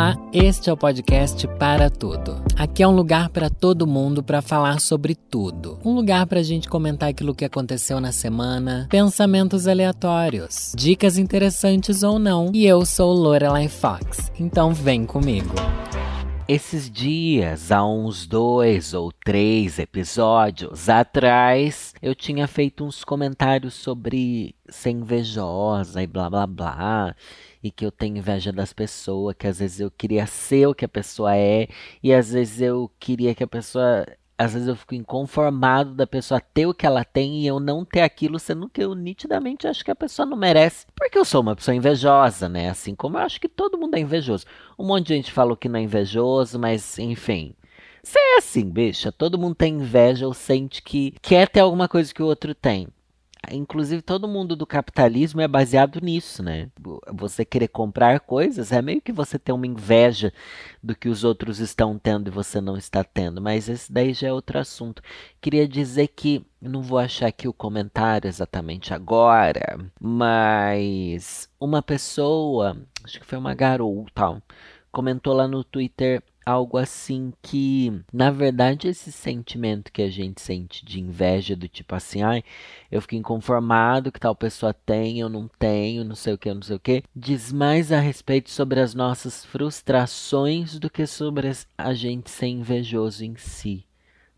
Olá, este é o podcast Para Tudo. Aqui é um lugar para todo mundo para falar sobre tudo. Um lugar para a gente comentar aquilo que aconteceu na semana, pensamentos aleatórios, dicas interessantes ou não. E eu sou Lorelai Fox, então vem comigo. Esses dias, há uns dois ou três episódios atrás, eu tinha feito uns comentários sobre ser invejosa e blá blá blá e que eu tenho inveja das pessoas, que às vezes eu queria ser o que a pessoa é, e às vezes eu queria que a pessoa. Às vezes eu fico inconformado da pessoa ter o que ela tem e eu não ter aquilo, sendo que eu nitidamente acho que a pessoa não merece. Porque eu sou uma pessoa invejosa, né? Assim como eu acho que todo mundo é invejoso. Um monte de gente falou que não é invejoso, mas enfim. Você é assim, bicha. Todo mundo tem inveja ou sente que quer ter alguma coisa que o outro tem. Inclusive, todo mundo do capitalismo é baseado nisso, né? Você querer comprar coisas é meio que você ter uma inveja do que os outros estão tendo e você não está tendo. Mas esse daí já é outro assunto. Queria dizer que, não vou achar aqui o comentário exatamente agora, mas uma pessoa, acho que foi uma garota, comentou lá no Twitter algo assim que, na verdade, esse sentimento que a gente sente de inveja, do tipo assim, ai, eu fico inconformado que tal pessoa tem, eu não tenho, não sei o que, não sei o que, diz mais a respeito sobre as nossas frustrações do que sobre a gente ser invejoso em si,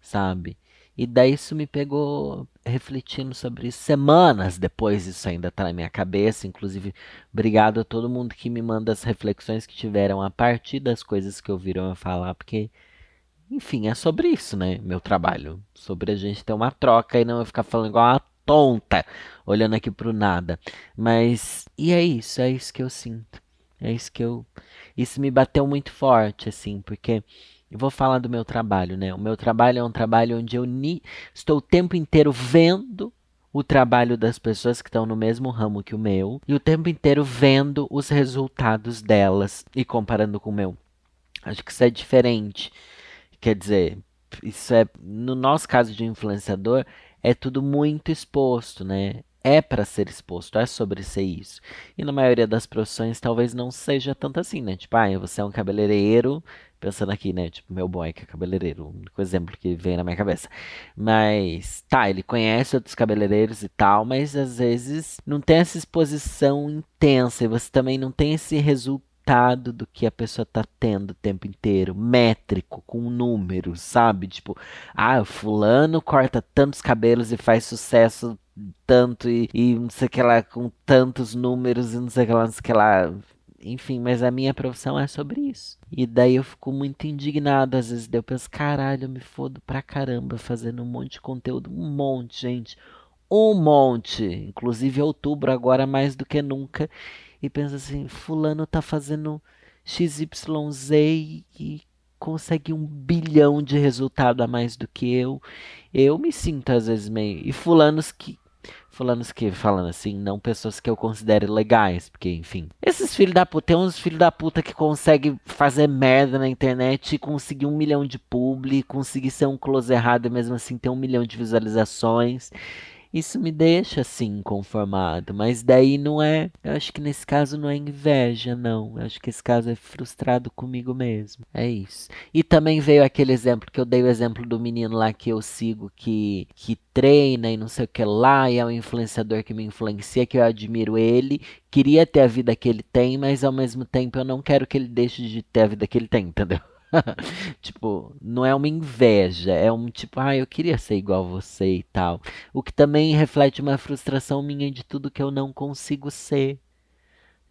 sabe? E daí isso me pegou refletindo sobre isso. Semanas depois isso ainda está na minha cabeça. Inclusive, obrigado a todo mundo que me manda as reflexões que tiveram a partir das coisas que ouviram eu falar, porque, enfim, é sobre isso, né? Meu trabalho. Sobre a gente ter uma troca e não eu ficar falando igual uma tonta, olhando aqui pro nada. Mas, e é isso, é isso que eu sinto. É isso que eu. Isso me bateu muito forte, assim, porque eu vou falar do meu trabalho, né? O meu trabalho é um trabalho onde eu estou o tempo inteiro vendo o trabalho das pessoas que estão no mesmo ramo que o meu e o tempo inteiro vendo os resultados delas e comparando com o meu. Acho que isso é diferente. Quer dizer, isso é no nosso caso de influenciador é tudo muito exposto, né? É para ser exposto, é sobre ser isso. E na maioria das profissões talvez não seja tanto assim, né? Tipo, ah, você é um cabeleireiro, Pensando aqui, né? Tipo, meu boy que é cabeleireiro. O único exemplo que vem na minha cabeça. Mas, tá, ele conhece outros cabeleireiros e tal, mas às vezes não tem essa exposição intensa. E você também não tem esse resultado do que a pessoa tá tendo o tempo inteiro, métrico, com números, sabe? Tipo, ah, fulano corta tantos cabelos e faz sucesso tanto e, e não sei o que lá, com tantos números e não sei o que lá, não sei o que lá enfim, mas a minha profissão é sobre isso. E daí eu fico muito indignado, às vezes eu penso, caralho, eu me fodo pra caramba fazendo um monte de conteúdo, um monte, gente. Um monte. Inclusive outubro agora mais do que nunca. E penso assim, fulano tá fazendo XYZ e consegue um bilhão de resultado a mais do que eu. Eu me sinto às vezes meio. E fulanos que Fulanos que falando assim, não pessoas que eu considere legais, porque enfim. Esses filhos da puta, tem uns filhos da puta que conseguem fazer merda na internet e conseguir um milhão de publi, conseguir ser um close errado e mesmo assim ter um milhão de visualizações. Isso me deixa assim conformado, mas daí não é. Eu acho que nesse caso não é inveja, não. Eu acho que esse caso é frustrado comigo mesmo. É isso. E também veio aquele exemplo que eu dei o exemplo do menino lá que eu sigo que que treina e não sei o que lá, e é um influenciador que me influencia, que eu admiro ele, queria ter a vida que ele tem, mas ao mesmo tempo eu não quero que ele deixe de ter a vida que ele tem, entendeu? tipo, não é uma inveja, é um tipo, ah, eu queria ser igual você e tal. O que também reflete uma frustração minha de tudo que eu não consigo ser.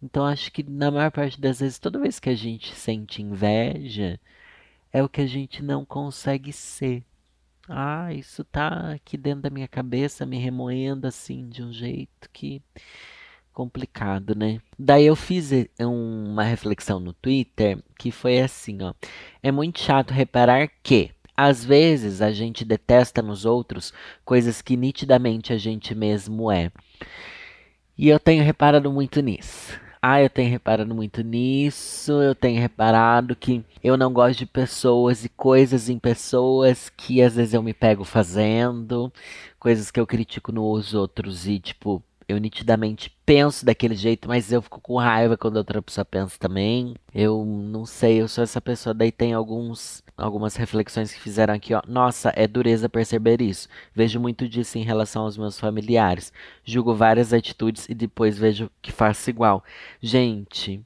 Então acho que na maior parte das vezes, toda vez que a gente sente inveja, é o que a gente não consegue ser. Ah, isso tá aqui dentro da minha cabeça, me remoendo assim de um jeito que complicado, né? Daí eu fiz eh, uma reflexão no Twitter que foi assim, ó. É muito chato reparar que às vezes a gente detesta nos outros coisas que nitidamente a gente mesmo é. E eu tenho reparado muito nisso. Ah, eu tenho reparado muito nisso. Eu tenho reparado que eu não gosto de pessoas e coisas em pessoas que às vezes eu me pego fazendo, coisas que eu critico nos outros e tipo Eu nitidamente penso daquele jeito, mas eu fico com raiva quando outra pessoa pensa também. Eu não sei, eu sou essa pessoa. Daí tem alguns, algumas reflexões que fizeram aqui, ó. Nossa, é dureza perceber isso. Vejo muito disso em relação aos meus familiares. Julgo várias atitudes e depois vejo que faço igual. Gente,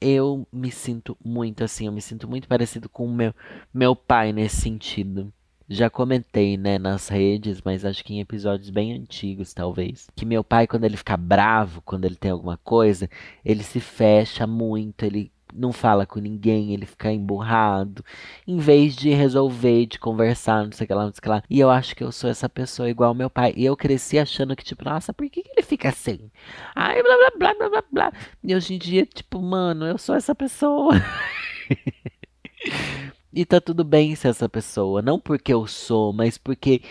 eu me sinto muito assim, eu me sinto muito parecido com o meu, meu pai nesse sentido. Já comentei, né, nas redes, mas acho que em episódios bem antigos, talvez, que meu pai, quando ele fica bravo, quando ele tem alguma coisa, ele se fecha muito, ele não fala com ninguém, ele fica emburrado, em vez de resolver, de conversar, não sei o que lá, não sei o que lá. E eu acho que eu sou essa pessoa igual meu pai. E eu cresci achando que, tipo, nossa, por que, que ele fica assim? Ai, blá, blá, blá, blá, blá, blá. E hoje em dia, tipo, mano, eu sou essa pessoa. e tá tudo bem ser essa pessoa. Não porque eu sou, mas porque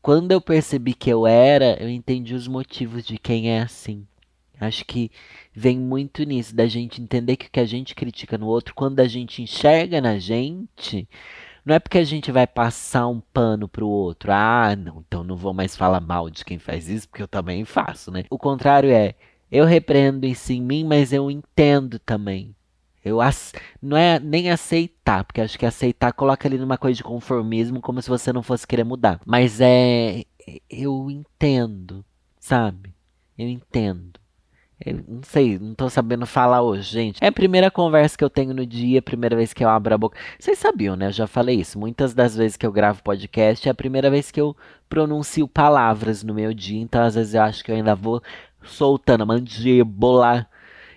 quando eu percebi que eu era, eu entendi os motivos de quem é assim. Acho que vem muito nisso, da gente entender que o que a gente critica no outro, quando a gente enxerga na gente, não é porque a gente vai passar um pano pro outro. Ah, não, então não vou mais falar mal de quem faz isso, porque eu também faço, né? O contrário é, eu repreendo isso em mim, mas eu entendo também. Eu não é nem aceitar, porque acho que aceitar coloca ali numa coisa de conformismo, como se você não fosse querer mudar. Mas é. Eu entendo, sabe? Eu entendo. Eu não sei, não tô sabendo falar hoje, gente. É a primeira conversa que eu tenho no dia, primeira vez que eu abro a boca. Vocês sabiam, né? Eu já falei isso. Muitas das vezes que eu gravo podcast é a primeira vez que eu pronuncio palavras no meu dia. Então, às vezes, eu acho que eu ainda vou soltando a mandíbula.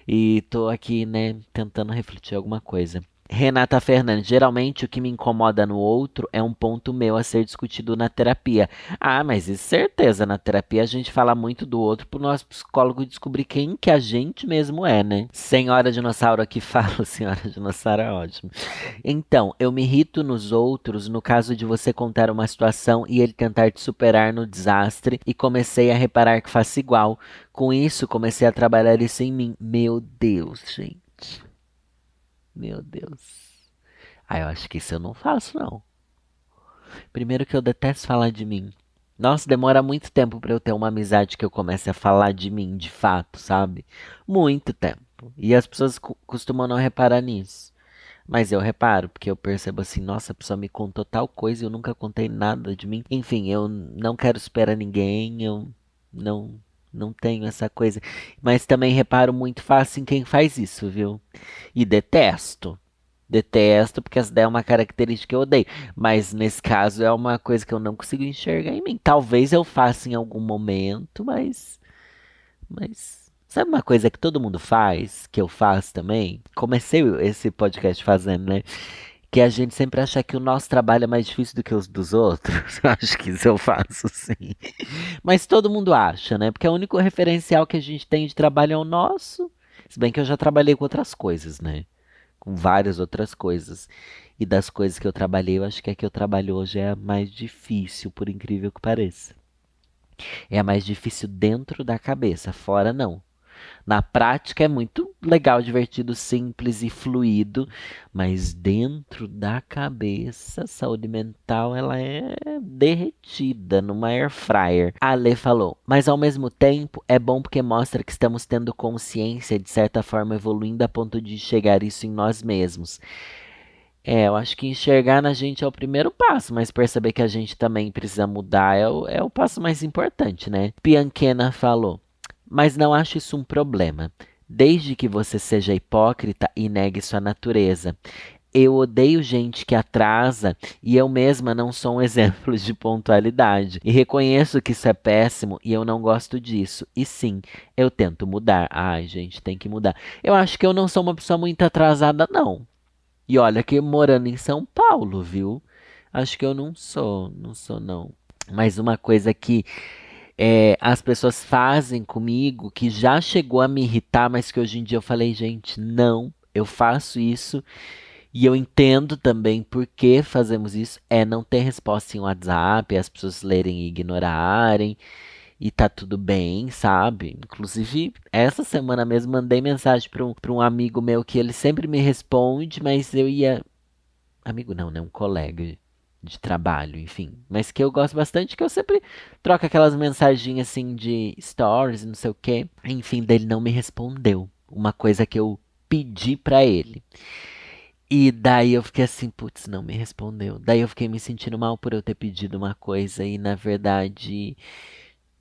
E tô aqui, né, tentando refletir alguma coisa. Renata Fernandes, geralmente o que me incomoda no outro é um ponto meu a ser discutido na terapia. Ah, mas isso certeza, na terapia a gente fala muito do outro pro nosso psicólogo descobrir quem que a gente mesmo é, né? Senhora dinossauro aqui fala, senhora dinossauro é ótimo. Então, eu me irrito nos outros no caso de você contar uma situação e ele tentar te superar no desastre e comecei a reparar que faço igual. Com isso, comecei a trabalhar isso em mim. Meu Deus, gente. Meu Deus. Ah, eu acho que isso eu não faço, não. Primeiro que eu detesto falar de mim. Nossa, demora muito tempo para eu ter uma amizade que eu comece a falar de mim, de fato, sabe? Muito tempo. E as pessoas costumam não reparar nisso. Mas eu reparo, porque eu percebo assim, nossa, a pessoa me contou tal coisa e eu nunca contei nada de mim. Enfim, eu não quero esperar ninguém, eu não não tenho essa coisa. Mas também reparo muito fácil em quem faz isso, viu? E detesto. Detesto, porque essa daí é uma característica que eu odeio. Mas nesse caso é uma coisa que eu não consigo enxergar em mim. Talvez eu faça em algum momento, mas. Mas. Sabe uma coisa que todo mundo faz, que eu faço também? Comecei esse podcast fazendo, né? Que a gente sempre acha que o nosso trabalho é mais difícil do que os dos outros. Acho que isso eu faço sim. Mas todo mundo acha, né? Porque o único referencial que a gente tem de trabalho é o nosso. Se bem que eu já trabalhei com outras coisas, né? Com várias outras coisas. E das coisas que eu trabalhei, eu acho que a que eu trabalho hoje é a mais difícil, por incrível que pareça. É a mais difícil dentro da cabeça, fora não. Na prática é muito legal, divertido, simples e fluido, mas dentro da cabeça, saúde mental ela é derretida numa air fryer. A Lê falou, mas ao mesmo tempo é bom porque mostra que estamos tendo consciência de certa forma evoluindo a ponto de chegar isso em nós mesmos. É, eu acho que enxergar na gente é o primeiro passo, mas perceber que a gente também precisa mudar é o, é o passo mais importante, né? Pianquena falou. Mas não acho isso um problema, desde que você seja hipócrita e negue sua natureza. Eu odeio gente que atrasa e eu mesma não sou um exemplo de pontualidade. E reconheço que isso é péssimo e eu não gosto disso. E sim, eu tento mudar. Ai, gente, tem que mudar. Eu acho que eu não sou uma pessoa muito atrasada, não. E olha que morando em São Paulo, viu? Acho que eu não sou, não sou, não. Mas uma coisa que é, as pessoas fazem comigo que já chegou a me irritar, mas que hoje em dia eu falei, gente, não, eu faço isso e eu entendo também por que fazemos isso. É não ter resposta em WhatsApp, as pessoas lerem e ignorarem. E tá tudo bem, sabe? Inclusive, essa semana mesmo mandei mensagem para um, pra um amigo meu que ele sempre me responde, mas eu ia. Amigo não, né? Um colega de trabalho, enfim. Mas que eu gosto bastante, que eu sempre troco aquelas mensagens assim de stories, não sei o quê. Enfim, dele não me respondeu. Uma coisa que eu pedi para ele. E daí eu fiquei assim, putz, não me respondeu. Daí eu fiquei me sentindo mal por eu ter pedido uma coisa e na verdade,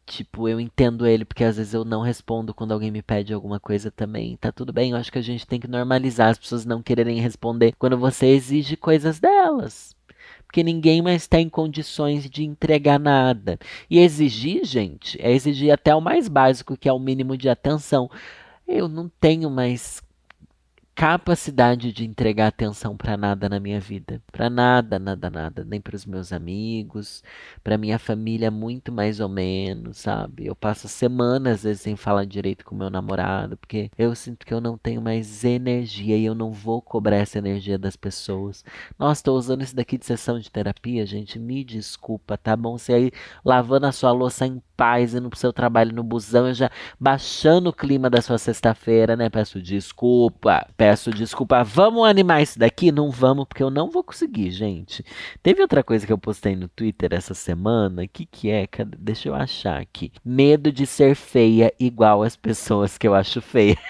tipo, eu entendo ele porque às vezes eu não respondo quando alguém me pede alguma coisa também. Tá tudo bem, eu acho que a gente tem que normalizar as pessoas não quererem responder quando você exige coisas delas porque ninguém mais está em condições de entregar nada. E exigir, gente, é exigir até o mais básico, que é o mínimo de atenção. Eu não tenho mais capacidade de entregar atenção para nada na minha vida, para nada, nada, nada, nem para os meus amigos, para minha família muito mais ou menos, sabe? Eu passo semanas às vezes sem falar direito com meu namorado, porque eu sinto que eu não tenho mais energia e eu não vou cobrar essa energia das pessoas. Nossa, estou usando isso daqui de sessão de terapia, gente, me desculpa, tá bom? Você aí lavando a sua louça em paz, indo pro seu trabalho no busão, já baixando o clima da sua sexta-feira, né? Peço desculpa, peço desculpa. Vamos animar isso daqui? Não vamos, porque eu não vou conseguir, gente. Teve outra coisa que eu postei no Twitter essa semana. Que, que é? Deixa eu achar aqui. Medo de ser feia igual as pessoas que eu acho feia.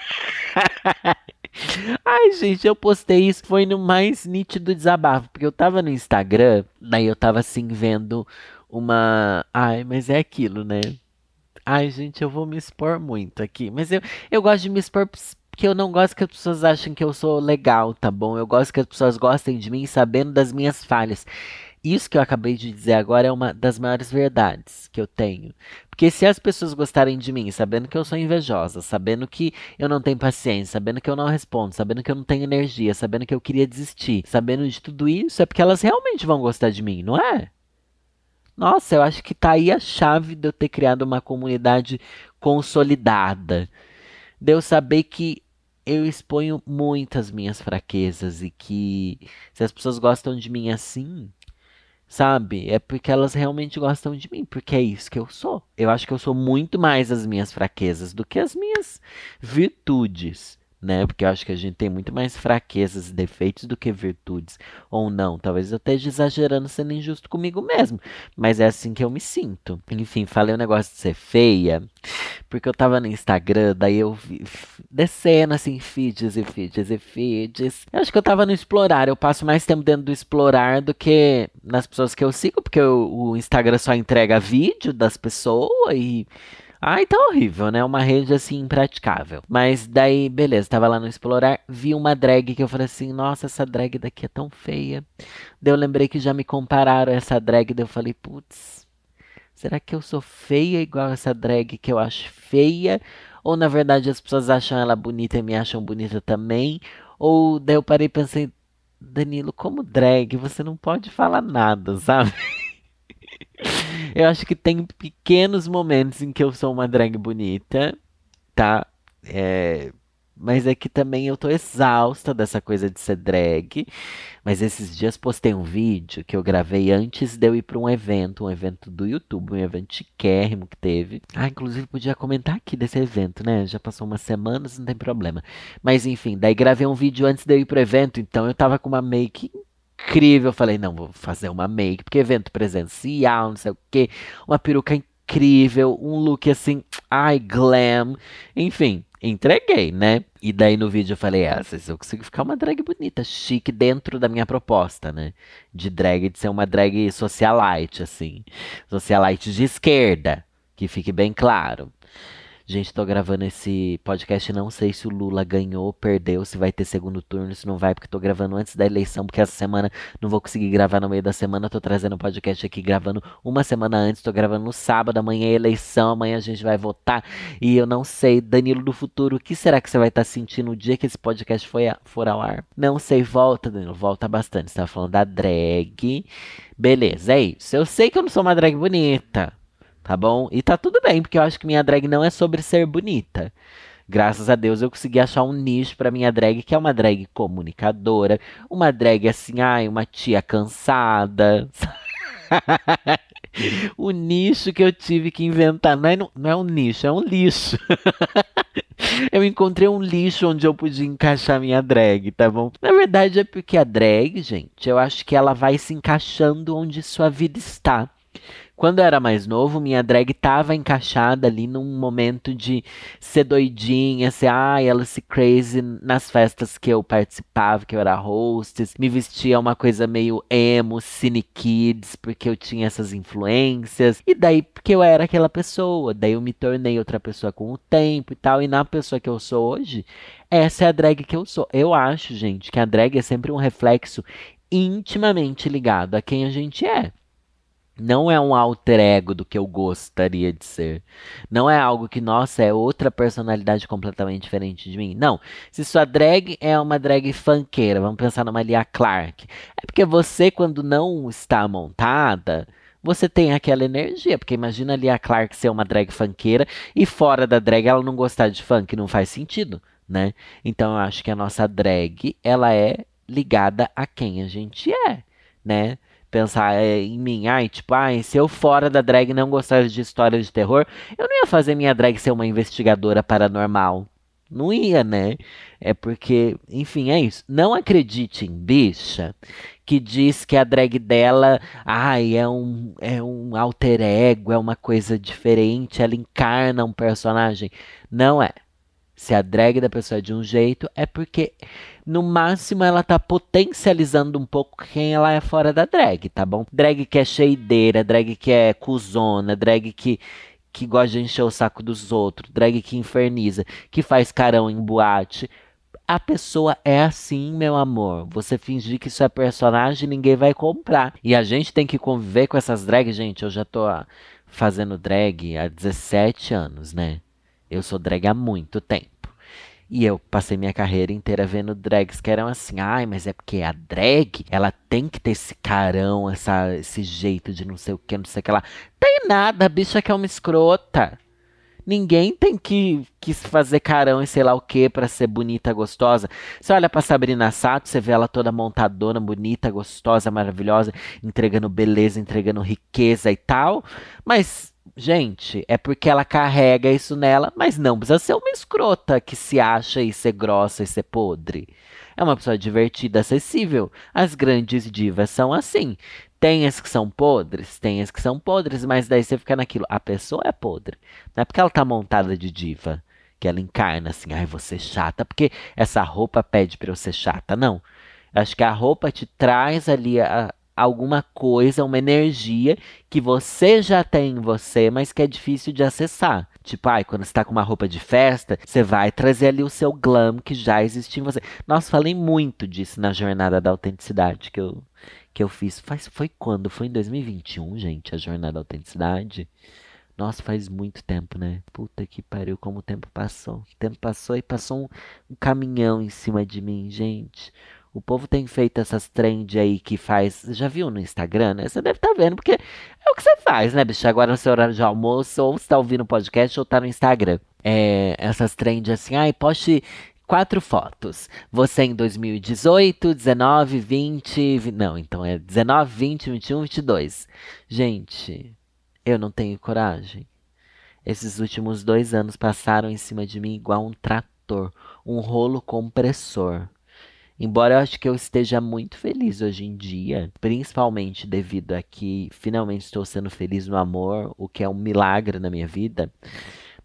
Ai, gente, eu postei isso, foi no mais nítido desabafo, porque eu tava no Instagram, daí eu tava assim vendo uma. Ai, mas é aquilo, né? Ai, gente, eu vou me expor muito aqui. Mas eu, eu gosto de me expor porque eu não gosto que as pessoas achem que eu sou legal, tá bom? Eu gosto que as pessoas gostem de mim sabendo das minhas falhas. Isso que eu acabei de dizer agora é uma das maiores verdades que eu tenho. Porque se as pessoas gostarem de mim, sabendo que eu sou invejosa, sabendo que eu não tenho paciência, sabendo que eu não respondo, sabendo que eu não tenho energia, sabendo que eu queria desistir, sabendo de tudo isso, é porque elas realmente vão gostar de mim, não é? Nossa, eu acho que tá aí a chave de eu ter criado uma comunidade consolidada. De eu saber que eu exponho muitas minhas fraquezas e que se as pessoas gostam de mim assim, sabe? É porque elas realmente gostam de mim, porque é isso que eu sou. Eu acho que eu sou muito mais as minhas fraquezas do que as minhas virtudes né? Porque eu acho que a gente tem muito mais fraquezas e defeitos do que virtudes. Ou não, talvez eu esteja exagerando sendo injusto comigo mesmo. Mas é assim que eu me sinto. Enfim, falei o um negócio de ser feia, porque eu tava no Instagram, daí eu vi descendo assim, feeds e feeds e feeds. Eu acho que eu tava no explorar. Eu passo mais tempo dentro do explorar do que nas pessoas que eu sigo, porque o Instagram só entrega vídeo das pessoas e Ai, tá horrível, né? Uma rede assim impraticável. Mas daí, beleza, tava lá no explorar, vi uma drag que eu falei assim: nossa, essa drag daqui é tão feia. Daí eu lembrei que já me compararam essa drag, daí eu falei: putz, será que eu sou feia igual essa drag que eu acho feia? Ou na verdade as pessoas acham ela bonita e me acham bonita também? Ou daí eu parei e pensei: Danilo, como drag, você não pode falar nada, sabe? Eu acho que tem pequenos momentos em que eu sou uma drag bonita, tá? É, mas é que também eu tô exausta dessa coisa de ser drag. Mas esses dias postei um vídeo que eu gravei antes de eu ir para um evento, um evento do YouTube, um evento chiquérrimo que teve. Ah, inclusive podia comentar aqui desse evento, né? Já passou umas semanas, não tem problema. Mas enfim, daí gravei um vídeo antes de eu ir pro evento, então eu tava com uma make incrível. Eu falei, não, vou fazer uma make, porque evento presencial, não sei o quê. Uma peruca incrível, um look assim, ai, glam. Enfim, entreguei, né? E daí no vídeo eu falei, ah, eu consigo ficar uma drag bonita, chique dentro da minha proposta, né? De drag, de ser uma drag socialite, assim. Socialite de esquerda, que fique bem claro. Gente, tô gravando esse podcast. Não sei se o Lula ganhou, perdeu, se vai ter segundo turno, se não vai, porque tô gravando antes da eleição, porque essa semana não vou conseguir gravar no meio da semana. Tô trazendo o podcast aqui gravando uma semana antes. Tô gravando no sábado, amanhã é eleição, amanhã a gente vai votar. E eu não sei, Danilo do futuro, o que será que você vai estar tá sentindo no dia que esse podcast foi a, for ao ar? Não sei, volta, Danilo, volta bastante. Você tava falando da drag. Beleza, é isso. Eu sei que eu não sou uma drag bonita tá bom? E tá tudo bem, porque eu acho que minha drag não é sobre ser bonita. Graças a Deus eu consegui achar um nicho para minha drag, que é uma drag comunicadora, uma drag assim, ai, uma tia cansada. o nicho que eu tive que inventar. Não é, não é um nicho, é um lixo. eu encontrei um lixo onde eu podia encaixar minha drag, tá bom? Na verdade é porque a drag, gente, eu acho que ela vai se encaixando onde sua vida está. Quando eu era mais novo, minha drag tava encaixada ali num momento de ser doidinha, ser ai, ela se crazy nas festas que eu participava, que eu era hostess, me vestia uma coisa meio emo, cine kids, porque eu tinha essas influências. E daí porque eu era aquela pessoa, daí eu me tornei outra pessoa com o tempo e tal, e na pessoa que eu sou hoje, essa é a drag que eu sou. Eu acho, gente, que a drag é sempre um reflexo intimamente ligado a quem a gente é. Não é um alter ego do que eu gostaria de ser. Não é algo que, nossa, é outra personalidade completamente diferente de mim. Não. Se sua drag é uma drag funkeira, vamos pensar numa Lia Clark. É porque você, quando não está montada, você tem aquela energia. Porque imagina a Lia Clark ser uma drag funkeira e fora da drag ela não gostar de funk. Não faz sentido, né? Então eu acho que a nossa drag, ela é ligada a quem a gente é, né? Pensar é, em mim. Ai, tipo, ai, se eu fora da drag não gostasse de histórias de terror, eu não ia fazer minha drag ser uma investigadora paranormal. Não ia, né? É porque, enfim, é isso. Não acredite em bicha que diz que a drag dela, ai, é um, é um alter ego, é uma coisa diferente, ela encarna um personagem. Não é. Se a drag da pessoa é de um jeito, é porque no máximo ela tá potencializando um pouco quem ela é fora da drag, tá bom? Drag que é cheideira, drag que é cuzona, drag que que gosta de encher o saco dos outros, drag que inferniza, que faz carão em boate. A pessoa é assim, meu amor. Você fingir que isso é personagem, ninguém vai comprar. E a gente tem que conviver com essas drags, gente. Eu já tô fazendo drag há 17 anos, né? Eu sou drag há muito tempo. E eu passei minha carreira inteira vendo drags que eram assim, ai, mas é porque a drag, ela tem que ter esse carão, essa, esse jeito de não sei o que, não sei o que lá. Tem nada, a bicha que é uma escrota. Ninguém tem que, que fazer carão e sei lá o que para ser bonita, gostosa. Você olha pra Sabrina Sato, você vê ela toda montadona, bonita, gostosa, maravilhosa, entregando beleza, entregando riqueza e tal. Mas Gente, é porque ela carrega isso nela, mas não precisa ser uma escrota que se acha e ser grossa e ser podre. É uma pessoa divertida, acessível. As grandes divas são assim. Tem as que são podres, tem as que são podres, mas daí você fica naquilo. A pessoa é podre. Não é porque ela tá montada de diva que ela encarna assim, ai, você chata, porque essa roupa pede para eu ser chata. Não. Acho que a roupa te traz ali a, alguma coisa, uma energia que você já tem em você, mas que é difícil de acessar. Tipo, ai, quando você tá com uma roupa de festa, você vai trazer ali o seu glam que já existe em você. Nossa, falei muito disso na jornada da autenticidade que eu, que eu fiz. Faz, foi quando? Foi em 2021, gente, a jornada da autenticidade. Nossa, faz muito tempo, né? Puta que pariu, como o tempo passou. O tempo passou e passou um, um caminhão em cima de mim, gente. O povo tem feito essas trends aí que faz. Já viu no Instagram, né? Você deve estar tá vendo, porque é o que você faz, né, bicho? Agora no seu horário de almoço, ou você tá ouvindo o podcast, ou tá no Instagram. É, essas trends assim, ai, poste quatro fotos. Você em 2018, 19, 20, 20. Não, então é 19, 20, 21, 22. Gente, eu não tenho coragem. Esses últimos dois anos passaram em cima de mim igual um trator, um rolo compressor. Embora eu acho que eu esteja muito feliz hoje em dia, principalmente devido a que finalmente estou sendo feliz no amor, o que é um milagre na minha vida.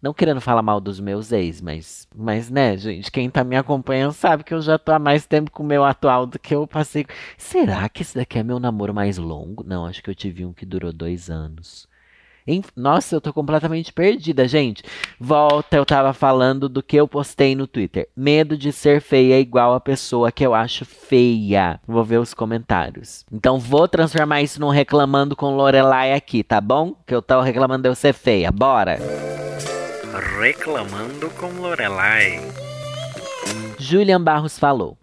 Não querendo falar mal dos meus ex, mas, mas né, gente, quem tá me acompanhando sabe que eu já tô há mais tempo com o meu atual do que eu passei. Será que esse daqui é meu namoro mais longo? Não, acho que eu tive um que durou dois anos. Nossa, eu tô completamente perdida, gente. Volta, eu tava falando do que eu postei no Twitter. Medo de ser feia é igual a pessoa que eu acho feia. Vou ver os comentários. Então vou transformar isso num reclamando com Lorelai aqui, tá bom? Que eu tava reclamando de eu ser feia. Bora! Reclamando com Lorelai. Julian Barros falou.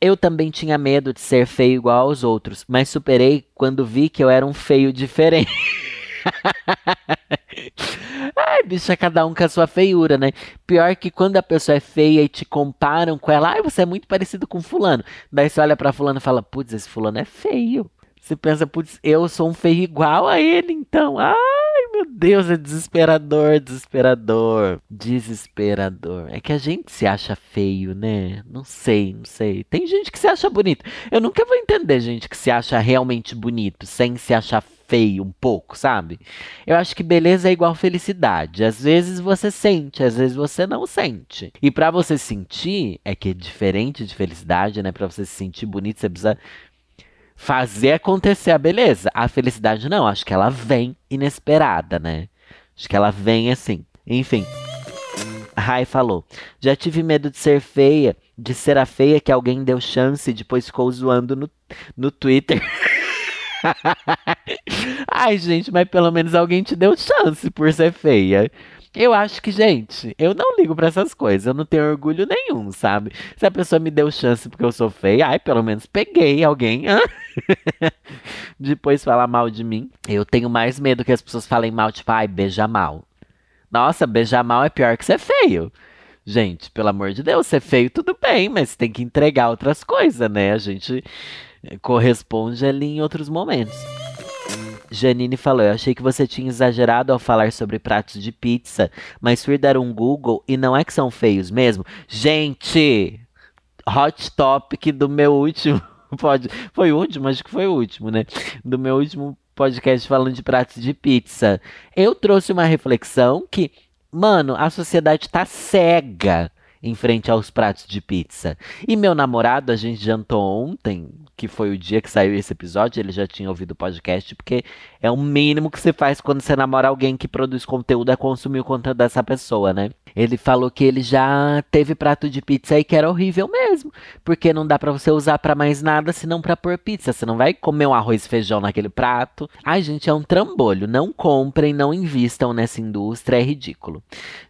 Eu também tinha medo de ser feio igual aos outros, mas superei quando vi que eu era um feio diferente. Ai, bicho, é cada um com a sua feiura, né? Pior que quando a pessoa é feia e te comparam com ela, ai, você é muito parecido com fulano. Daí você olha pra fulano e fala, putz, esse fulano é feio. Você pensa, putz, eu sou um feio igual a ele, então. Ai, meu Deus, é desesperador, desesperador, desesperador. É que a gente se acha feio, né? Não sei, não sei. Tem gente que se acha bonito. Eu nunca vou entender gente que se acha realmente bonito sem se achar feio um pouco, sabe? Eu acho que beleza é igual felicidade. Às vezes você sente, às vezes você não sente. E para você sentir, é que é diferente de felicidade, né? Para você se sentir bonito, você precisa fazer acontecer a beleza. A felicidade não, acho que ela vem inesperada, né? Acho que ela vem assim. Enfim. Rai falou: Já tive medo de ser feia, de ser a feia que alguém deu chance e depois ficou zoando no, no Twitter. Ai, gente, mas pelo menos alguém te deu chance por ser feia. Eu acho que, gente, eu não ligo para essas coisas. Eu não tenho orgulho nenhum, sabe? Se a pessoa me deu chance porque eu sou feia, ai, pelo menos peguei alguém. Depois falar mal de mim. Eu tenho mais medo que as pessoas falem mal, tipo, ai, beija mal. Nossa, beijar mal é pior que ser feio. Gente, pelo amor de Deus, ser feio tudo bem, mas tem que entregar outras coisas, né? A gente corresponde ali em outros momentos. Janine falou: Eu achei que você tinha exagerado ao falar sobre pratos de pizza, mas fui dar um Google e não é que são feios mesmo. Gente! Hot topic do meu último. Pode, foi o último? Acho que foi o último, né? Do meu último podcast falando de pratos de pizza. Eu trouxe uma reflexão que, mano, a sociedade tá cega em frente aos pratos de pizza. E meu namorado, a gente jantou ontem, que foi o dia que saiu esse episódio, ele já tinha ouvido o podcast, porque é o mínimo que você faz quando você namora alguém que produz conteúdo, é consumir o conteúdo dessa pessoa, né? Ele falou que ele já teve prato de pizza e que era horrível mesmo, porque não dá para você usar para mais nada senão para pôr pizza. Você não vai comer um arroz e feijão naquele prato. Ai, gente, é um trambolho. Não comprem, não invistam nessa indústria, é ridículo.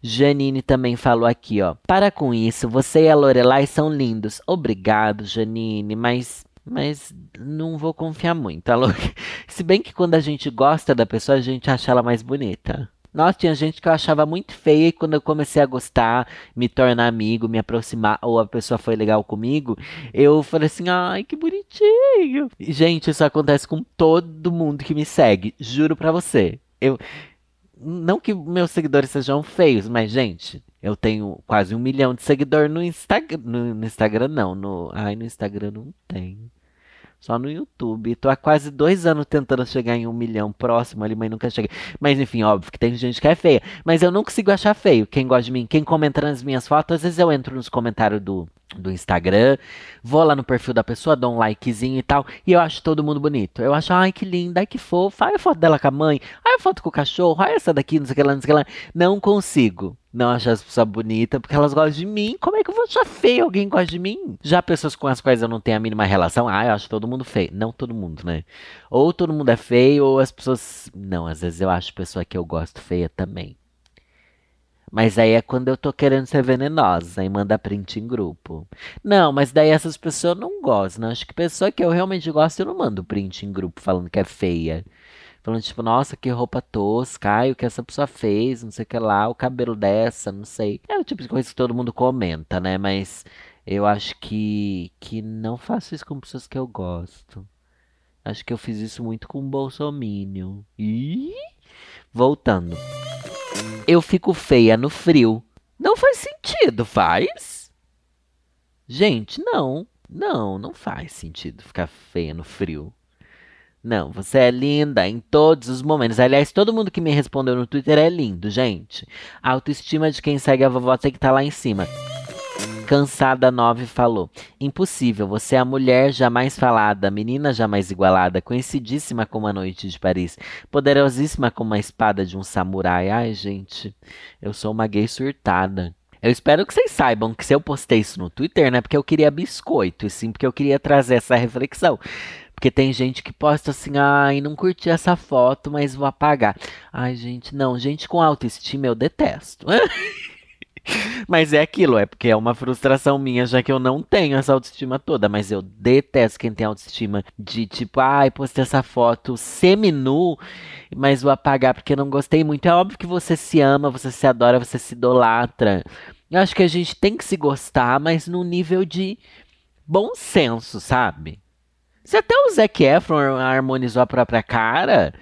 Janine também falou aqui, ó. Para com isso, você e a Lorelai são lindos. Obrigado, Janine, mas mas não vou confiar muito, louco? Se bem que quando a gente gosta da pessoa, a gente acha ela mais bonita. Nossa, tinha gente que eu achava muito feia e quando eu comecei a gostar, me tornar amigo, me aproximar, ou a pessoa foi legal comigo, eu falei assim, ai, que bonitinho. Gente, isso acontece com todo mundo que me segue, juro pra você. Eu, não que meus seguidores sejam feios, mas, gente, eu tenho quase um milhão de seguidores no Instagram. No, no Instagram, não. No, ai, no Instagram não tem. Só no YouTube. Tô há quase dois anos tentando chegar em um milhão próximo ali, mas nunca cheguei. Mas enfim, óbvio que tem gente que é feia. Mas eu não consigo achar feio. Quem gosta de mim, quem comenta nas minhas fotos, às vezes eu entro nos comentários do, do Instagram, vou lá no perfil da pessoa, dou um likezinho e tal, e eu acho todo mundo bonito. Eu acho, ai que linda, ai que fofa, ai a foto dela com a mãe, ai a foto com o cachorro, ai essa daqui, não sei o que lá, não sei o que lá. Não consigo não achar as pessoas bonitas porque elas gostam de mim. Como é que eu vou achar feio alguém gosta de mim? Já pessoas com as quais eu não tenho a mínima relação, ah, eu acho todo mundo feio. Não todo mundo, né? Ou todo mundo é feio, ou as pessoas. Não, às vezes eu acho pessoa que eu gosto feia também. Mas aí é quando eu tô querendo ser venenosa e manda print em grupo. Não, mas daí essas pessoas não gostam. Né? Acho que pessoa que eu realmente gosto, eu não mando print em grupo falando que é feia. Falando tipo, nossa, que roupa tosca, ai, o que essa pessoa fez, não sei o que lá, o cabelo dessa, não sei. É o tipo de coisa que todo mundo comenta, né? Mas eu acho que, que não faço isso com pessoas que eu gosto. Acho que eu fiz isso muito com o Bolsominion. E voltando. Eu fico feia no frio. Não faz sentido, faz? Gente, não. Não, não faz sentido ficar feia no frio. Não, você é linda em todos os momentos. Aliás, todo mundo que me respondeu no Twitter é lindo, gente. A autoestima de quem segue a vovó tem que estar tá lá em cima. Cansada 9 falou: Impossível, você é a mulher jamais falada, menina jamais igualada, conhecidíssima como a noite de Paris, poderosíssima como a espada de um samurai. Ai, gente, eu sou uma gay surtada. Eu espero que vocês saibam que se eu postei isso no Twitter, não é porque eu queria biscoito, e sim porque eu queria trazer essa reflexão. Porque tem gente que posta assim, ai, não curti essa foto, mas vou apagar. Ai, gente, não, gente com autoestima eu detesto. Mas é aquilo, é porque é uma frustração minha, já que eu não tenho essa autoestima toda. Mas eu detesto quem tem autoestima de tipo, ai, postei essa foto semi-nu, mas vou apagar porque não gostei muito. É óbvio que você se ama, você se adora, você se idolatra. Eu acho que a gente tem que se gostar, mas no nível de bom senso, sabe? Se até o Zac Efron harmonizou a própria cara,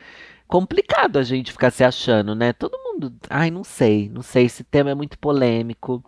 complicado a gente ficar se achando, né? Todo mundo. Ai, não sei, não sei. Esse tema é muito polêmico.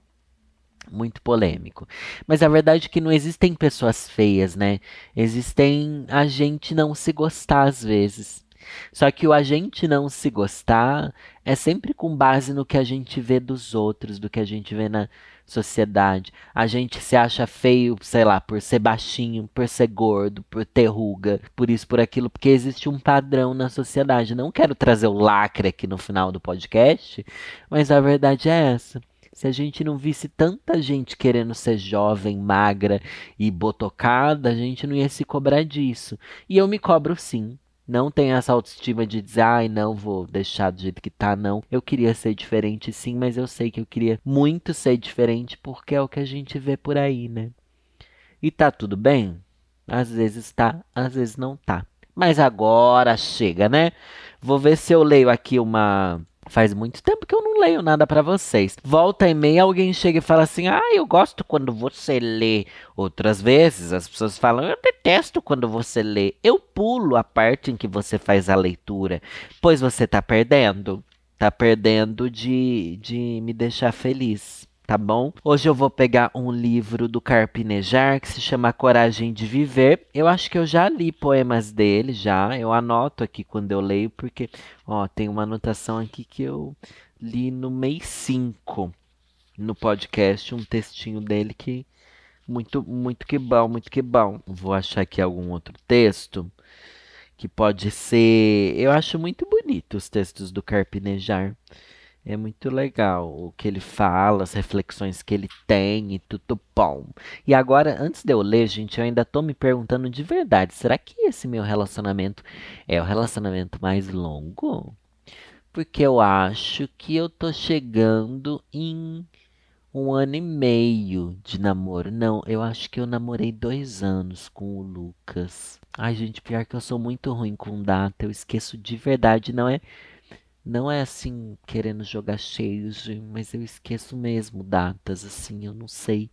Muito polêmico. Mas a verdade é que não existem pessoas feias, né? Existem a gente não se gostar às vezes. Só que o a gente não se gostar é sempre com base no que a gente vê dos outros, do que a gente vê na sociedade. A gente se acha feio, sei lá, por ser baixinho, por ser gordo, por ter ruga, por isso, por aquilo, porque existe um padrão na sociedade. Não quero trazer o lacre aqui no final do podcast, mas a verdade é essa. Se a gente não visse tanta gente querendo ser jovem, magra e botocada, a gente não ia se cobrar disso. E eu me cobro sim. Não tenho essa autoestima de dizer, ai, não vou deixar do jeito que tá, não. Eu queria ser diferente sim, mas eu sei que eu queria muito ser diferente porque é o que a gente vê por aí, né? E tá tudo bem? Às vezes tá, às vezes não tá. Mas agora chega, né? Vou ver se eu leio aqui uma Faz muito tempo que eu não leio nada para vocês. Volta e meia alguém chega e fala assim: "Ah, eu gosto quando você lê". Outras vezes as pessoas falam: "Eu detesto quando você lê". Eu pulo a parte em que você faz a leitura, pois você tá perdendo. Tá perdendo de, de me deixar feliz tá bom? Hoje eu vou pegar um livro do Carpinejar que se chama Coragem de Viver. Eu acho que eu já li poemas dele, já. Eu anoto aqui quando eu leio, porque, ó, tem uma anotação aqui que eu li no mês 5 no podcast, um textinho dele que muito, muito que bom, muito que bom. Vou achar aqui algum outro texto que pode ser. Eu acho muito bonito os textos do Carpinejar. É muito legal o que ele fala, as reflexões que ele tem e tudo bom. E agora, antes de eu ler, gente, eu ainda tô me perguntando de verdade: será que esse meu relacionamento é o relacionamento mais longo? Porque eu acho que eu tô chegando em um ano e meio de namoro. Não, eu acho que eu namorei dois anos com o Lucas. Ai, gente, pior que eu sou muito ruim com data. Eu esqueço de verdade, não é não é assim querendo jogar cheios, mas eu esqueço mesmo datas, assim, eu não sei.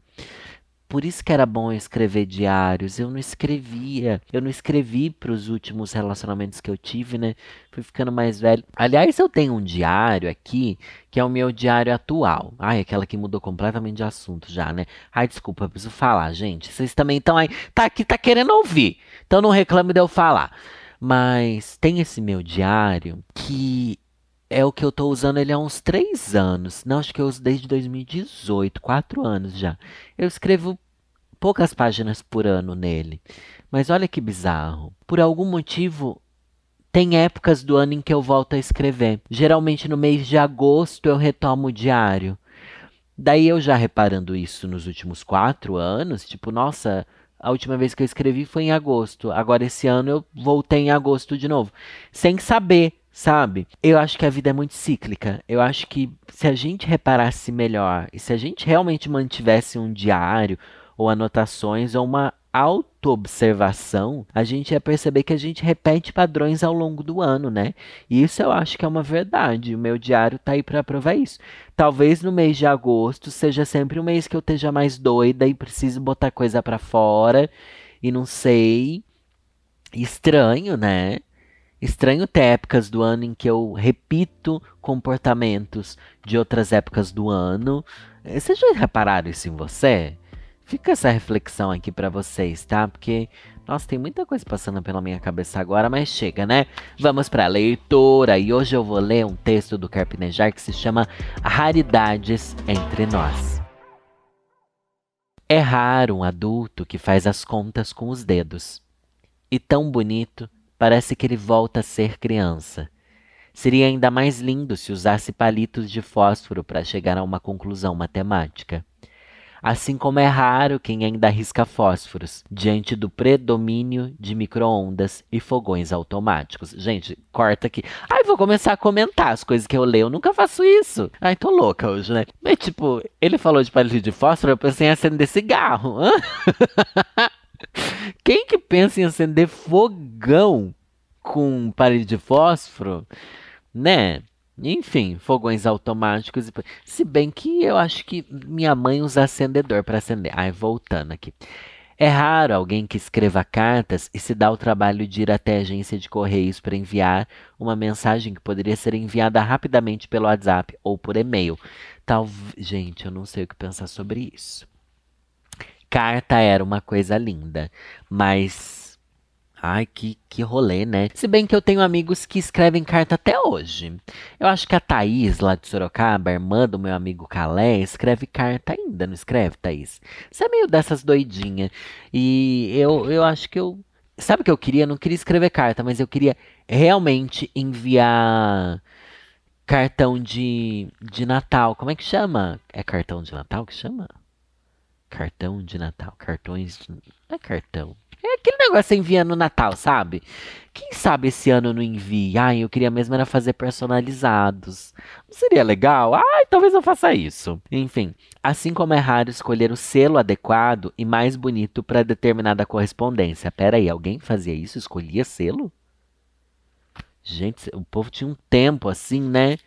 Por isso que era bom escrever diários. Eu não escrevia. Eu não escrevi para os últimos relacionamentos que eu tive, né? Fui ficando mais velho. Aliás, eu tenho um diário aqui, que é o meu diário atual. Ai, aquela que mudou completamente de assunto já, né? Ai, desculpa, eu preciso falar, gente. Vocês também estão aí. Tá aqui, tá querendo ouvir. Então não reclame de eu falar. Mas tem esse meu diário que é o que eu tô usando ele há uns três anos. Não, acho que eu uso desde 2018, quatro anos já. Eu escrevo poucas páginas por ano nele. Mas olha que bizarro. Por algum motivo, tem épocas do ano em que eu volto a escrever. Geralmente no mês de agosto eu retomo o diário. Daí eu já reparando isso nos últimos quatro anos, tipo, nossa, a última vez que eu escrevi foi em agosto. Agora esse ano eu voltei em agosto de novo. Sem saber Sabe? Eu acho que a vida é muito cíclica. Eu acho que se a gente reparasse melhor e se a gente realmente mantivesse um diário ou anotações ou uma autoobservação, a gente ia perceber que a gente repete padrões ao longo do ano, né? E isso eu acho que é uma verdade. O meu diário tá aí para provar isso. Talvez no mês de agosto seja sempre um mês que eu esteja mais doida e preciso botar coisa para fora e não sei. Estranho, né? Estranho ter épocas do ano em que eu repito comportamentos de outras épocas do ano. Eh, vocês já repararam isso em você? Fica essa reflexão aqui para vocês, tá? Porque, nossa, tem muita coisa passando pela minha cabeça agora, mas chega, né? Vamos para a leitura e hoje eu vou ler um texto do Carpinejar que se chama Raridades entre Nós. É raro um adulto que faz as contas com os dedos. E tão bonito Parece que ele volta a ser criança. Seria ainda mais lindo se usasse palitos de fósforo para chegar a uma conclusão matemática. Assim como é raro quem ainda arrisca fósforos diante do predomínio de microondas e fogões automáticos. Gente, corta aqui. Ai, vou começar a comentar as coisas que eu leio. Eu nunca faço isso. Ai, tô louca hoje, né? Mas, tipo, ele falou de palito de fósforo, eu pensei em acender cigarro. Quem que pensa em acender fogão com parede de fósforo, né? Enfim, fogões automáticos. Se bem que eu acho que minha mãe usa acendedor para acender. Ai, voltando aqui. É raro alguém que escreva cartas e se dá o trabalho de ir até a agência de correios para enviar uma mensagem que poderia ser enviada rapidamente pelo WhatsApp ou por e-mail. Tal... Gente, eu não sei o que pensar sobre isso. Carta era uma coisa linda, mas Ai, que, que rolê, né? Se bem que eu tenho amigos que escrevem carta até hoje. Eu acho que a Thaís, lá de Sorocaba, irmã do meu amigo Calé, escreve carta ainda, não escreve, Thaís? Você é meio dessas doidinhas. E eu, eu acho que eu. Sabe o que eu queria? Eu não queria escrever carta, mas eu queria realmente enviar cartão de, de Natal. Como é que chama? É cartão de Natal que chama? Cartão de Natal. Cartões. De... Não é cartão. É aquele negócio enviando no Natal, sabe? Quem sabe esse ano não envie? Ai, eu queria mesmo era fazer personalizados. Não seria legal? Ai, talvez eu faça isso. Enfim, assim como é raro escolher o selo adequado e mais bonito para determinada correspondência. Pera aí, alguém fazia isso? Escolhia selo? Gente, o povo tinha um tempo assim, né?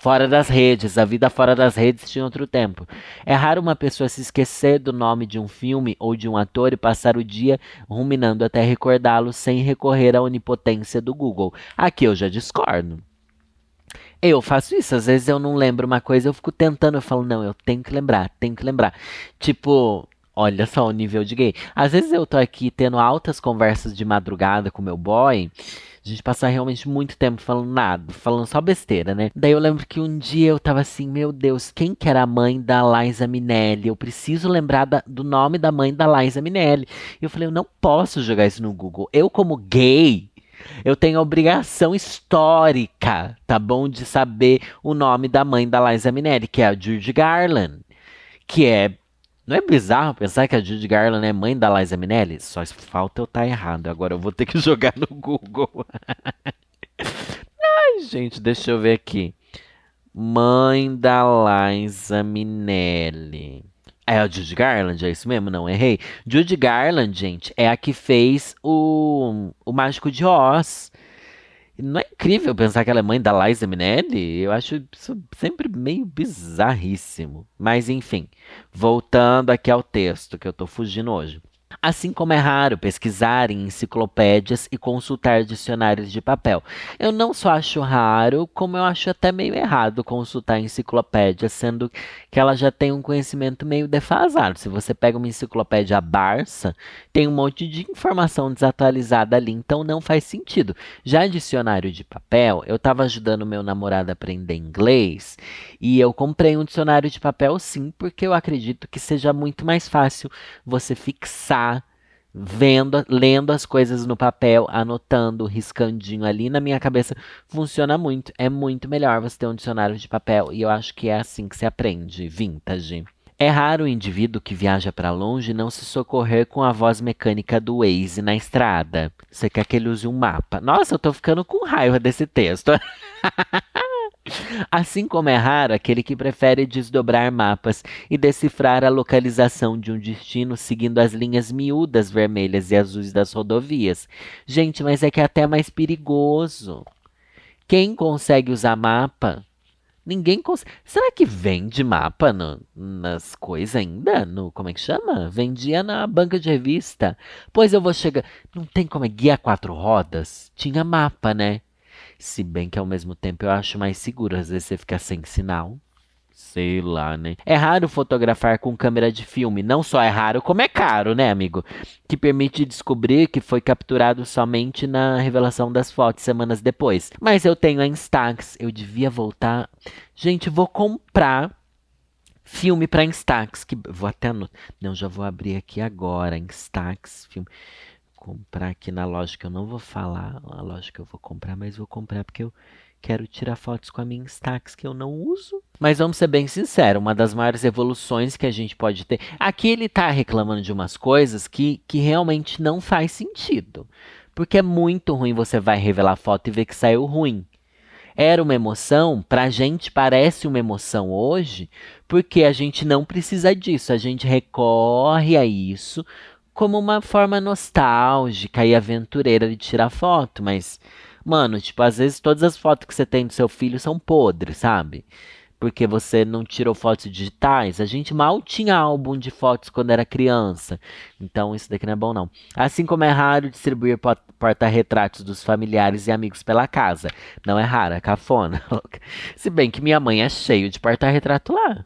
Fora das redes. A vida fora das redes tinha outro tempo. É raro uma pessoa se esquecer do nome de um filme ou de um ator e passar o dia ruminando até recordá-lo sem recorrer à onipotência do Google. Aqui eu já discordo. Eu faço isso, às vezes eu não lembro uma coisa, eu fico tentando, eu falo, não, eu tenho que lembrar, tenho que lembrar. Tipo, olha só o nível de gay. Às vezes eu tô aqui tendo altas conversas de madrugada com meu boy, a gente passa realmente muito tempo falando nada, falando só besteira, né? Daí eu lembro que um dia eu tava assim, meu Deus, quem que era a mãe da Liza Minelli? Eu preciso lembrar da, do nome da mãe da Liza Minelli. E eu falei, eu não posso jogar isso no Google. Eu, como gay, eu tenho a obrigação histórica, tá bom? De saber o nome da mãe da Liza Minelli, que é a Judy Garland. Que é não é bizarro pensar que a Judy Garland é mãe da Liza Minelli? Só falta eu estar tá errado. Agora eu vou ter que jogar no Google. Ai, gente, deixa eu ver aqui. Mãe da Liza Minelli. É a Judy Garland, é isso mesmo? Não, errei. Judy Garland, gente, é a que fez o, o Mágico de Oz. Não é incrível pensar que ela é mãe da Liza Minnelli? Eu acho isso sempre meio bizarríssimo. Mas enfim, voltando aqui ao texto que eu estou fugindo hoje. Assim como é raro pesquisar em enciclopédias e consultar dicionários de papel. Eu não só acho raro, como eu acho até meio errado consultar enciclopédias, sendo que ela já tem um conhecimento meio defasado. Se você pega uma enciclopédia Barça, tem um monte de informação desatualizada ali, então não faz sentido. Já dicionário de papel, eu estava ajudando meu namorado a aprender inglês e eu comprei um dicionário de papel sim, porque eu acredito que seja muito mais fácil você fixar vendo, lendo as coisas no papel, anotando, riscandinho ali na minha cabeça, funciona muito. É muito melhor você ter um dicionário de papel e eu acho que é assim que se aprende, vintage. É raro o indivíduo que viaja para longe não se socorrer com a voz mecânica do Waze na estrada. Você quer que ele use um mapa. Nossa, eu tô ficando com raiva desse texto. Assim como é raro aquele que prefere desdobrar mapas e decifrar a localização de um destino seguindo as linhas miúdas vermelhas e azuis das rodovias. Gente, mas é que é até mais perigoso. Quem consegue usar mapa? Ninguém consegue. Será que vende mapa no, nas coisas ainda? No, como é que chama? Vendia na banca de revista. Pois eu vou chegar. Não tem como é guia quatro rodas? Tinha mapa, né? Se bem que ao mesmo tempo eu acho mais seguro, às vezes você fica sem sinal. Sei lá, né? É raro fotografar com câmera de filme. Não só é raro, como é caro, né, amigo? Que permite descobrir que foi capturado somente na revelação das fotos semanas depois. Mas eu tenho a Instax. Eu devia voltar. Gente, vou comprar filme para Instax. Que vou até no... Não, já vou abrir aqui agora. Instax filme comprar aqui na loja que eu não vou falar a loja que eu vou comprar, mas vou comprar porque eu quero tirar fotos com a minha Instax que eu não uso. Mas vamos ser bem sinceros, uma das maiores evoluções que a gente pode ter. Aqui ele está reclamando de umas coisas que, que realmente não faz sentido. Porque é muito ruim você vai revelar foto e ver que saiu ruim. Era uma emoção, pra gente parece uma emoção hoje, porque a gente não precisa disso, a gente recorre a isso como uma forma nostálgica e aventureira de tirar foto, mas, mano, tipo, às vezes todas as fotos que você tem do seu filho são podres, sabe? porque você não tirou fotos digitais. A gente mal tinha álbum de fotos quando era criança. Então isso daqui não é bom não. Assim como é raro distribuir porta-retratos dos familiares e amigos pela casa. Não é raro, é cafona. Se bem que minha mãe é cheio de porta-retrato lá.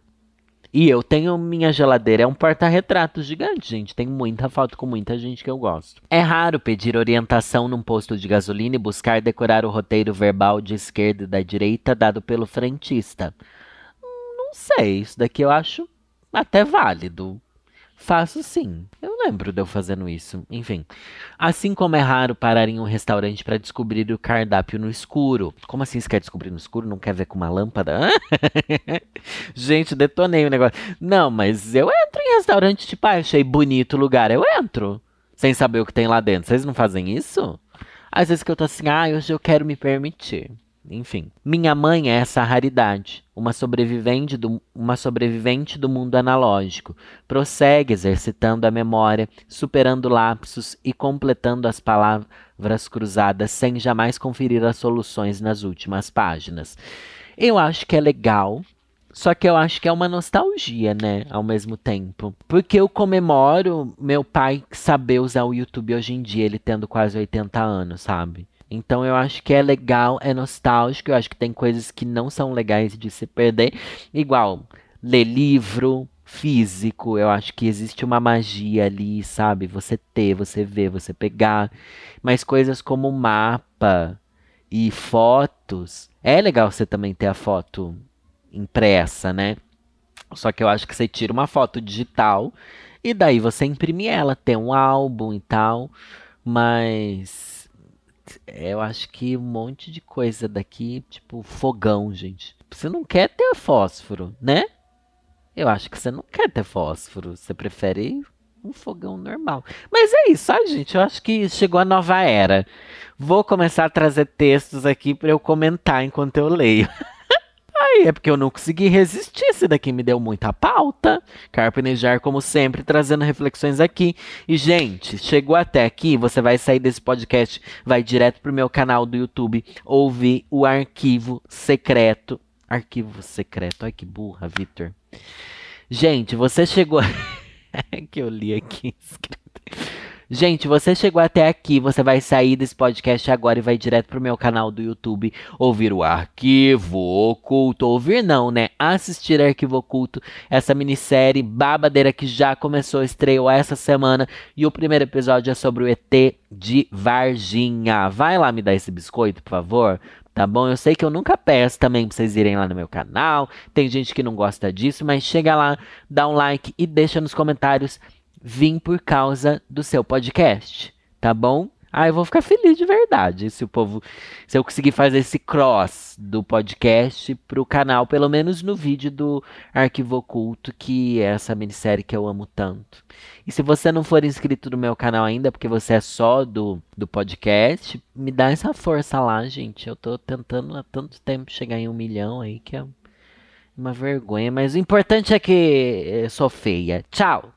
E eu tenho minha geladeira, é um porta-retrato gigante, gente. Tem muita foto com muita gente que eu gosto. É raro pedir orientação num posto de gasolina e buscar decorar o roteiro verbal de esquerda e da direita dado pelo frentista. Hum, não sei, isso daqui eu acho até válido. Faço sim. Eu lembro de eu fazendo isso. Enfim. Assim como é raro parar em um restaurante para descobrir o cardápio no escuro. Como assim você quer descobrir no escuro? Não quer ver com uma lâmpada? Gente, detonei o negócio. Não, mas eu entro em restaurante, tipo, ah, achei bonito o lugar. Eu entro. Sem saber o que tem lá dentro. Vocês não fazem isso? Às vezes que eu tô assim, ah, hoje eu quero me permitir. Enfim, minha mãe é essa raridade, uma sobrevivente do, uma sobrevivente do mundo analógico. Prossegue exercitando a memória, superando lapsos e completando as palavras cruzadas sem jamais conferir as soluções nas últimas páginas. Eu acho que é legal, só que eu acho que é uma nostalgia, né? Ao mesmo tempo. Porque eu comemoro meu pai saber usar o YouTube hoje em dia, ele tendo quase 80 anos, sabe? Então eu acho que é legal, é nostálgico, eu acho que tem coisas que não são legais de se perder. Igual, ler livro físico, eu acho que existe uma magia ali, sabe? Você ter, você ver, você pegar. Mas coisas como mapa e fotos, é legal você também ter a foto impressa, né? Só que eu acho que você tira uma foto digital e daí você imprime ela, tem um álbum e tal, mas eu acho que um monte de coisa daqui, tipo fogão, gente. Você não quer ter fósforo, né? Eu acho que você não quer ter fósforo. Você prefere um fogão normal. Mas é isso, sabe, gente? Eu acho que chegou a nova era. Vou começar a trazer textos aqui para eu comentar enquanto eu leio. Aí é porque eu não consegui resistir. Esse daqui me deu muita pauta. Carpenejar, como sempre, trazendo reflexões aqui. E, gente, chegou até aqui. Você vai sair desse podcast, vai direto pro meu canal do YouTube, ouvir o arquivo secreto. Arquivo secreto. Ai, que burra, Victor. Gente, você chegou. que eu li aqui escrito. Gente, você chegou até aqui, você vai sair desse podcast agora e vai direto pro meu canal do YouTube ouvir o Arquivo Oculto. Ouvir não, né? Assistir Arquivo Oculto, essa minissérie babadeira que já começou, estreou essa semana e o primeiro episódio é sobre o ET de Varginha. Vai lá me dar esse biscoito, por favor, tá bom? Eu sei que eu nunca peço também pra vocês irem lá no meu canal. Tem gente que não gosta disso, mas chega lá, dá um like e deixa nos comentários vim por causa do seu podcast, tá bom? Ah, eu vou ficar feliz de verdade se o povo, se eu conseguir fazer esse cross do podcast pro canal, pelo menos no vídeo do Arquivo Oculto, que é essa minissérie que eu amo tanto. E se você não for inscrito no meu canal ainda, porque você é só do, do podcast, me dá essa força lá, gente. Eu tô tentando há tanto tempo chegar em um milhão aí que é uma vergonha, mas o importante é que eu sou feia. Tchau!